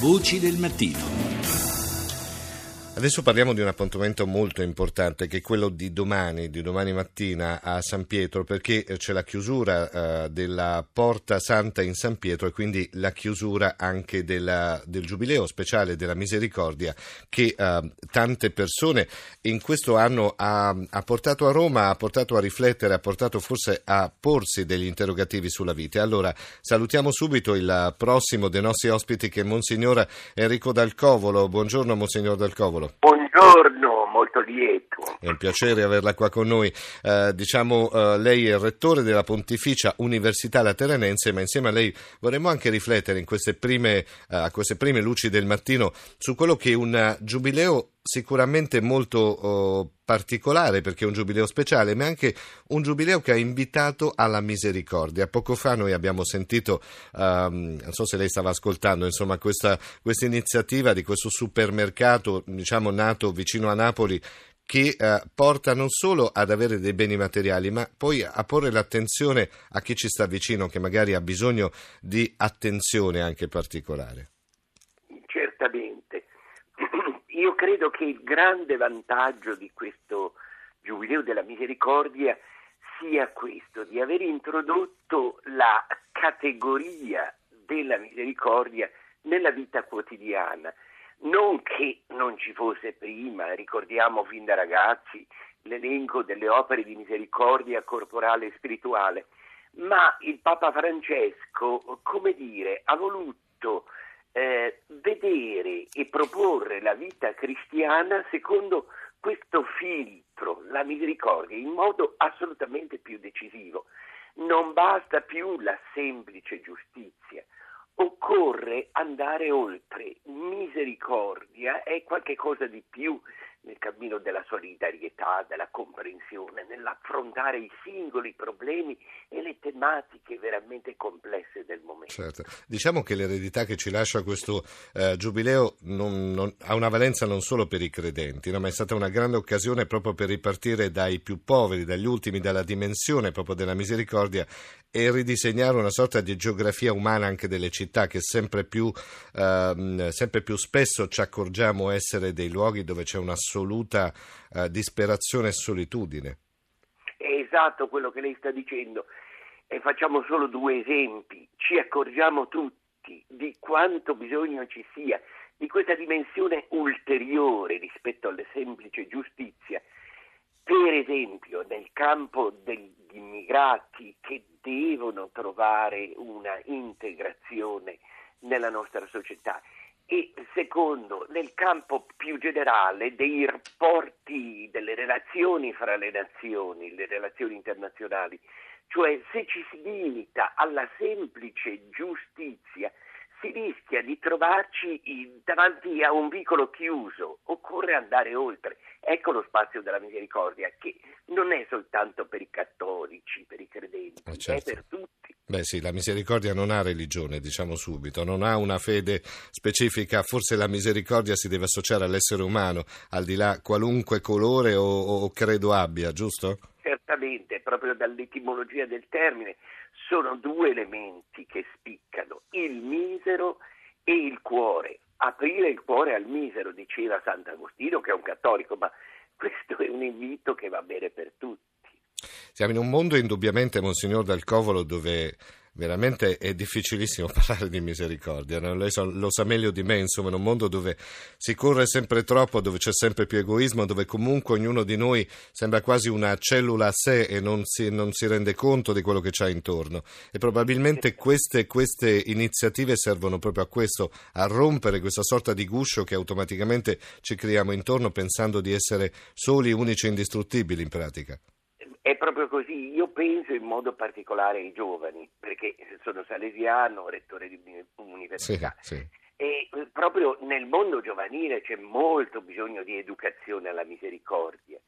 Voci del mattino. Adesso parliamo di un appuntamento molto importante che è quello di domani, di domani mattina a San Pietro, perché c'è la chiusura uh, della Porta Santa in San Pietro e quindi la chiusura anche della, del Giubileo speciale della Misericordia che uh, tante persone in questo anno ha, ha, portato a Roma, ha portato a riflettere, ha portato forse a porsi degli interrogativi sulla vita. Allora salutiamo subito il prossimo dei nostri ospiti che è Monsignor Enrico Dal Covolo. Buongiorno Monsignor Dal Buongiorno, molto lieto. È un piacere averla qua con noi. Eh, diciamo, eh, lei è il rettore della Pontificia Università Lateranense, ma insieme a lei vorremmo anche riflettere in queste prime, eh, a queste prime luci del mattino su quello che un giubileo sicuramente molto oh, particolare perché è un giubileo speciale, ma è anche un giubileo che ha invitato alla misericordia. Poco fa noi abbiamo sentito, um, non so se lei stava ascoltando, insomma, questa, questa iniziativa di questo supermercato, diciamo, nato vicino a Napoli che eh, porta non solo ad avere dei beni materiali, ma poi a porre l'attenzione a chi ci sta vicino, che magari ha bisogno di attenzione anche particolare. Certamente. Io credo che il grande vantaggio di questo Giubileo della Misericordia sia questo, di aver introdotto la categoria della misericordia nella vita quotidiana. Non che non ci fosse prima, ricordiamo fin da ragazzi l'elenco delle opere di misericordia corporale e spirituale, ma il Papa Francesco, come dire, ha voluto eh, vedere e proporre la vita cristiana secondo questo filtro, la misericordia, in modo assolutamente più decisivo. Non basta più la semplice giustizia, occorre andare oltre. Misericordia è qualcosa di più nel cammino della solidarietà, della comprensione, nell'affrontare i singoli problemi e le tematiche veramente complesse del momento. Certo. Diciamo che l'eredità che ci lascia questo eh, giubileo non, non, ha una valenza non solo per i credenti, no? ma è stata una grande occasione proprio per ripartire dai più poveri, dagli ultimi, dalla dimensione proprio della misericordia e ridisegnare una sorta di geografia umana anche delle città che sempre più, ehm, sempre più spesso ci accorgiamo essere dei luoghi dove c'è un'assoluta eh, disperazione e solitudine. È esatto quello che lei sta dicendo e facciamo solo due esempi. Ci accorgiamo tutti di quanto bisogno ci sia di questa dimensione ulteriore rispetto alla semplice giustizia. Per esempio, nel campo degli immigrati che devono trovare una integrazione nella nostra società e secondo nel campo più generale dei rapporti, delle relazioni fra le nazioni, le relazioni internazionali, cioè se ci si limita alla semplice giustizia si rischia di trovarci davanti a un vicolo chiuso, occorre andare oltre. Ecco lo spazio della misericordia, che non è soltanto per i cattolici, per i credenti, eh certo. è per tutti. Beh sì, la misericordia non ha religione, diciamo subito, non ha una fede specifica, forse la misericordia si deve associare all'essere umano, al di là qualunque colore o, o credo abbia, giusto? Certamente, proprio dall'etimologia del termine, sono due elementi che spiccano, il misero e il cuore. Aprire il cuore al misero, diceva Sant'Agostino, che è un cattolico, ma questo è un invito che va bene per tutti. Siamo in un mondo indubbiamente, Monsignor Dal Covolo, dove veramente è difficilissimo parlare di misericordia, no? lei lo sa meglio di me, insomma, in un mondo dove si corre sempre troppo, dove c'è sempre più egoismo, dove comunque ognuno di noi sembra quasi una cellula a sé e non si, non si rende conto di quello che c'ha intorno. E probabilmente queste, queste iniziative servono proprio a questo, a rompere questa sorta di guscio che automaticamente ci creiamo intorno pensando di essere soli, unici e indistruttibili in pratica. È proprio così, io penso in modo particolare ai giovani, perché sono salesiano, rettore di università. Sì, sì. E eh, proprio nel mondo giovanile c'è molto bisogno di educazione alla misericordia.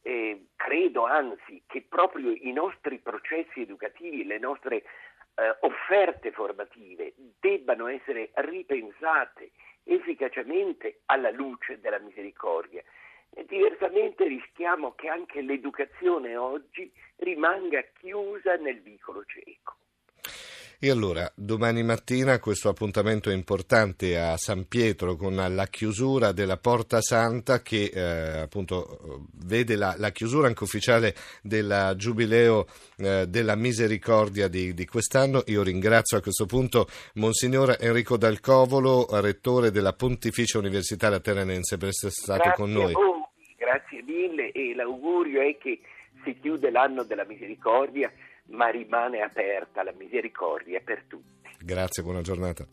Eh, credo anzi che proprio i nostri processi educativi, le nostre eh, offerte formative debbano essere ripensate efficacemente alla luce della misericordia diversamente rischiamo che anche l'educazione oggi rimanga chiusa nel vicolo cieco. E allora, domani mattina questo appuntamento è importante a San Pietro con la chiusura della Porta Santa che eh, appunto vede la, la, chiusura anche ufficiale del Giubileo eh, della Misericordia di, di, quest'anno. Io ringrazio a questo punto Monsignor Enrico Dal Covolo, rettore della Pontificia Università Lateranense, per essere stato Grazie con noi. Mille e l'augurio è che si chiude l'anno della misericordia ma rimane aperta la misericordia per tutti. Grazie, buona giornata.